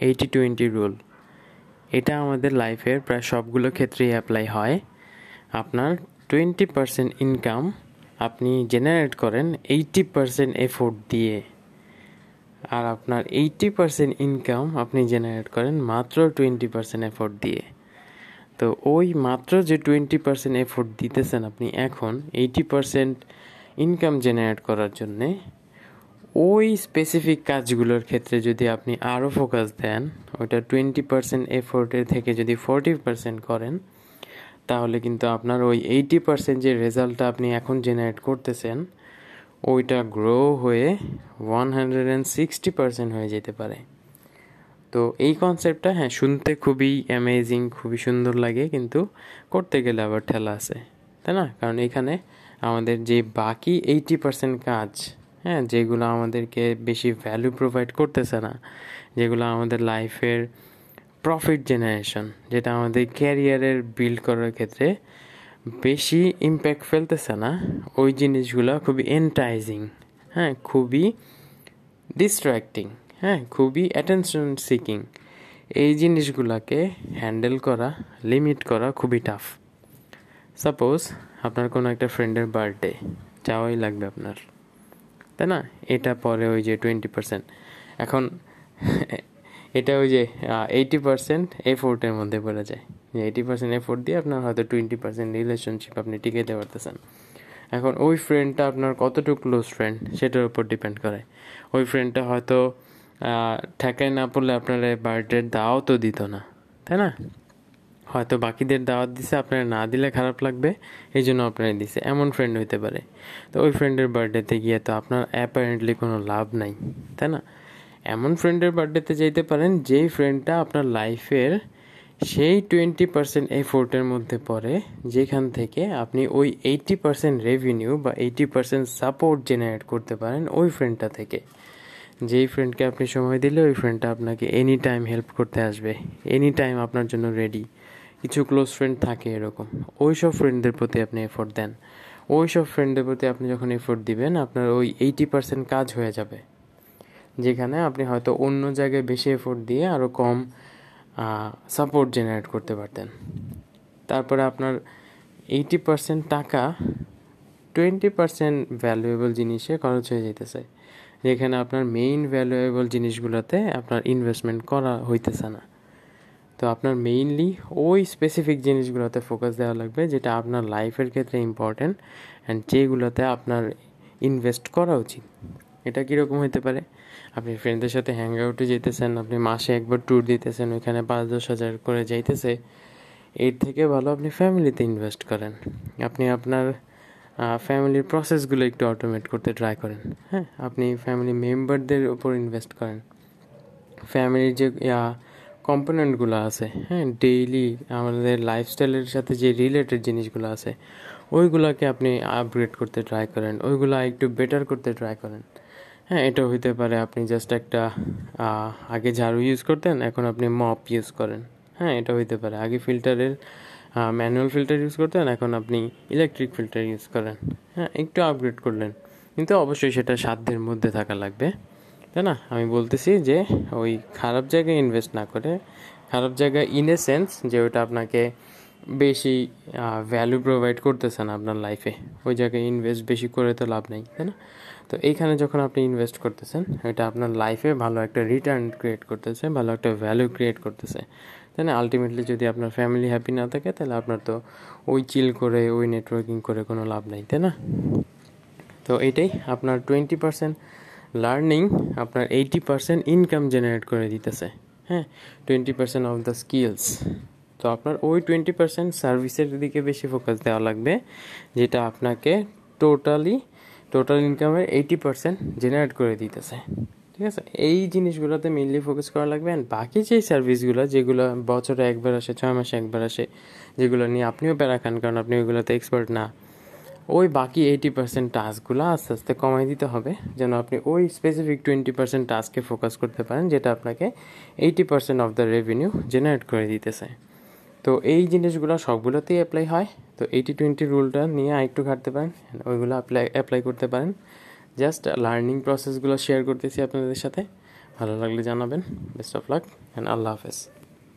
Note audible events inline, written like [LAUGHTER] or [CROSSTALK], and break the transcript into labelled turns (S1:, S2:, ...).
S1: এইটি twenty rule এটা আমাদের লাইফের প্রায় সবগুলো ক্ষেত্রেই অ্যাপ্লাই হয়। আপনার টোয়েন্টি পারসেন্ট ইনকাম আপনি জেনারেট করেন এইটি পারসেন্ট এফোর্ট দিয়ে। আর আপনার এইটি পারসেন্ট ইনকাম আপনি জেনারেট করেন মাত্র টোয়েন্টি পারসেন্ট এফোর্ট দিয়ে। তো ওই মাত্র যে টোয়েন্টি পারসেন্ট এফোর্ট দিতেছেন আপনি এখন এইটি পারসেন্ট ইনকাম জেনারেট করার জন্যে ওই স্পেসিফিক কাজগুলোর ক্ষেত্রে যদি আপনি আরও ফোকাস দেন, ওইটা টোয়েন্টি পারসেন্ট এফোর্টের থেকে যদি ফোরটি পারসেন্ট করেন, তাহলে কিন্তু আপনার ওই এইটি পারসেন্ট যে রেজাল্টটা আপনি এখন জেনারেট করতেছেন, ওইটা গ্রো হয়ে one hundred and sixty percent হয়ে যেতে পারে। তো এই কনসেপ্টটা হ্যাঁ শুনতে খুবই অ্যামেজিং খুবই সুন্দর লাগে, কিন্তু করতে গেলে আবার ঠেলা আছে, তাই না? কারণ এখানে আমাদের যে বাকি এইটি পার্সেন্ট কাজ হ্যাঁ যেগুলো আমাদেরকে বেশি ভ্যালু প্রোভাইড করতেছে না, যেগুলো আমাদের লাইফের প্রফিট জেনারেশন যেটা আমাদের ক্যারিয়ারের বিল্ড করার ক্ষেত্রে বেশি ইম্প্যাক্ট ফেলতেছে না, ওই জিনিসগুলো খুবই এন্টাইজিং হ্যাঁ খুবই ডিস্ট্র্যাক্টিং হ্যাঁ খুবই অ্যাটেনশন সিকিং এই জিনিসগুলোকে হ্যান্ডেল করা লিমিট করা খুবই টাফ সাপোজ আপনার কোনো একটা ফ্রেন্ডের বার্থডে যাওয়াই লাগবে আপনার। তাই না? এটা পরে ওই যে টোয়েন্টি পার্সেন্ট এখন [LAUGHS] এটা ওই যে এইটি পার্সেন্ট এফোর্টের মধ্যে পড়ে যায়। যে এইটি পার্সেন্ট এফোর্ট দিয়ে আপনার হয়তো টোয়েন্টি পার্সেন্ট রিলেশনশিপ আপনি টিকাইতে পারতেছেন। এখন ওই ফ্রেন্ডটা আপনার কতটুকু ক্লোজ ফ্রেন্ড সেটার উপর ডিপেন্ড করে। ওই ফ্রেন্ডটা হয়তো ঠেকায় না পড়লে আপনার বার্থডের দাও তো দিত না। তাই না? হয়তো বাকিদের দাওয়াত দিছে, আপনারা না দিলে খারাপ লাগবে এই জন্য আপনার দিছে। এমন ফ্রেন্ড হইতে পারে। তো ওই ফ্রেন্ডের বার্থডেতে গিয়ে তো আপনার অ্যাপারেন্টলি কোনো লাভ নাই, তাই না? এমন ফ্রেন্ডের বার্থডেতে যেতে পারেন, যেই ফ্রেন্ডটা আপনার লাইফের সেই টোয়েন্টি পার্সেন্ট এফোর্টের মধ্যে পড়ে, যেখান থেকে আপনি ওই এইটি পার্সেন্ট রেভিনিউ বা এইটি পার্সেন্ট সাপোর্ট জেনারেট করতে পারেন ওই ফ্রেন্ডটা থেকে। যেই ফ্রেন্ডকে আপনি সময় দিলে ওই ফ্রেন্ডটা আপনাকে এনি টাইম হেল্প করতে আসবে এনি টাইম আপনার জন্য রেডি কিছু ক্লোজ ফ্রেন্ড থাকে এরকম। ওই সব ফ্রেন্ডদের প্রতি আপনি এফোর্ট দেন। ওই সব ফ্রেন্ডদের প্রতি আপনি যখন এফোর্ট দিবেন, আপনার ওই এইটি পার্সেন্ট কাজ হয়ে যাবে। যেখানে আপনি হয়তো অন্য জায়গায় বেশি এফোর্ট দিয়ে আরও কম সাপোর্ট জেনারেট করতে পারতেন। তারপরে আপনার এইটি পার্সেন্ট টাকা টোয়েন্টি পার্সেন্ট ভ্যালুয়েবল জিনিসে খরচ হয়ে যেতেছে যেখানে আপনার মেইন ভ্যালুয়েবল জিনিসগুলোতে আপনার ইনভেস্টমেন্ট করা হইতেছে না। তো আপনার মেইনলি ওই স্পেসিফিক জিনিসগুলোতে ফোকাস দেওয়া লাগবে যেটা আপনার লাইফের ক্ষেত্রে ইম্পর্ট্যান্ট অ্যান্ড যেগুলোতে আপনার ইনভেস্ট করা উচিত। এটা কীরকম হতে পারে? আপনি ফ্রেন্ডদের সাথে হ্যাং আউটে যেতেছেন, আপনি মাসে একবার ট্যুর দিতেছেন, ওইখানে পাঁচ দশ হাজার করে যাইতেছে, এর থেকে ভালো আপনি ফ্যামিলিতে ইনভেস্ট করেন। আপনি আপনার ফ্যামিলির প্রসেসগুলো একটু অটোমেট করতে ট্রাই করেন। হ্যাঁ আপনি ফ্যামিলি মেম্বারদের উপর ইনভেস্ট করেন। ফ্যামিলির যে কম্পোনেন্টগুলো আছে হ্যাঁ ডেইলি আমাদের লাইফস্টাইলের সাথে যে রিলেটেড জিনিসগুলো আছে, ওইগুলোকে আপনি আপগ্রেড করতে ট্রাই করেন, ওইগুলো একটু বেটার করতে ট্রাই করেন। হ্যাঁ এটা হইতে পারে আপনি জাস্ট একটা আগে ঝাড়ু ইউজ করতেন, এখন আপনি মপ ইউজ করেন। হ্যাঁ এটা হইতে পারে। আগে ফিল্টারের ম্যানুয়াল ফিল্টার ইউজ করতেন, এখন আপনি ইলেকট্রিক ফিল্টার ইউজ করেন। হ্যাঁ একটু আপগ্রেড করলেন, কিন্তু অবশ্যই সেটা সাধ্যের মধ্যে থাকা লাগবে। তাই না, আমি বলতেছি যে ওই খারাপ জায়গায় ইনভেস্ট না করে, খারাপ জায়গায় ইন এ সেন্স যে ওটা আপনাকে বেশি ভ্যালু প্রোভাইড করতেছে না আপনার লাইফে ওই জায়গায় ইনভেস্ট বেশি করে তো লাভ নেই, তাই না? তো এইখানে যখন আপনি ইনভেস্ট করতেছেন এটা আপনার লাইফে ভালো একটা রিটার্ন ক্রিয়েট করতেছে, ভালো একটা ভ্যালু ক্রিয়েট করতেছে। তাই না? আলটিমেটলি যদি আপনার ফ্যামিলি হ্যাপি না থাকে, তাহলে আপনার তো ওই চিল করে, ওই নেটওয়ার্কিং করে কোনো লাভ নেই, তাই না? তো এটাই আপনার টোয়েন্টি পার্সেন্ট লার্নিং আপনার এইটি পার্সেন্ট ইনকাম জেনারেট করে দিতেছে হ্যাঁ? Twenty percent of the skills তো আপনার ওই টোয়েন্টি পার্সেন্ট সার্ভিসের দিকে বেশি ফোকাস দেওয়া লাগবে, যেটা আপনাকে টোটালি টোটাল ইনকামের এইটি পার্সেন্ট জেনারেট করে দিতেছে, ঠিক আছে? এই জিনিসগুলোতে মেনলি ফোকাস করা লাগবে অ্যান্ড বাকি যে সার্ভিসগুলো যেগুলো বছরে একবার আসে, ছয় মাসে একবার আসে, যেগুলো নিয়ে আপনিও প্যারা খান, কারণ আপনি ওইগুলোতে এক্সপার্ট না ওই বাকি এইটি পার্সেন্ট টাস্কগুলো আস্তে আস্তে কমাই দিতে হবে, যেন আপনি ওই স্পেসিফিক টোয়েন্টি পার্সেন্ট টাস্কে ফোকাস করতে পারেন, যেটা আপনাকে eighty percent of the revenue generate করে দিতেছে। তো এই জিনিসগুলো সবগুলোতেই অ্যাপ্লাই হয়। তো এইটি টোয়েন্টি রুলটা নিয়ে আরেকটু ঘাটতে পারেন, ওইগুলো অ্যাপ্লাই অ্যাপ্লাই করতে পারেন। জাস্ট লার্নিং প্রসেসগুলো শেয়ার করতেছি আপনাদের সাথে। ভালো লাগলে জানাবেন। বেস্ট অফ লাক অ্যান্ড আল্লাহ হাফেজ।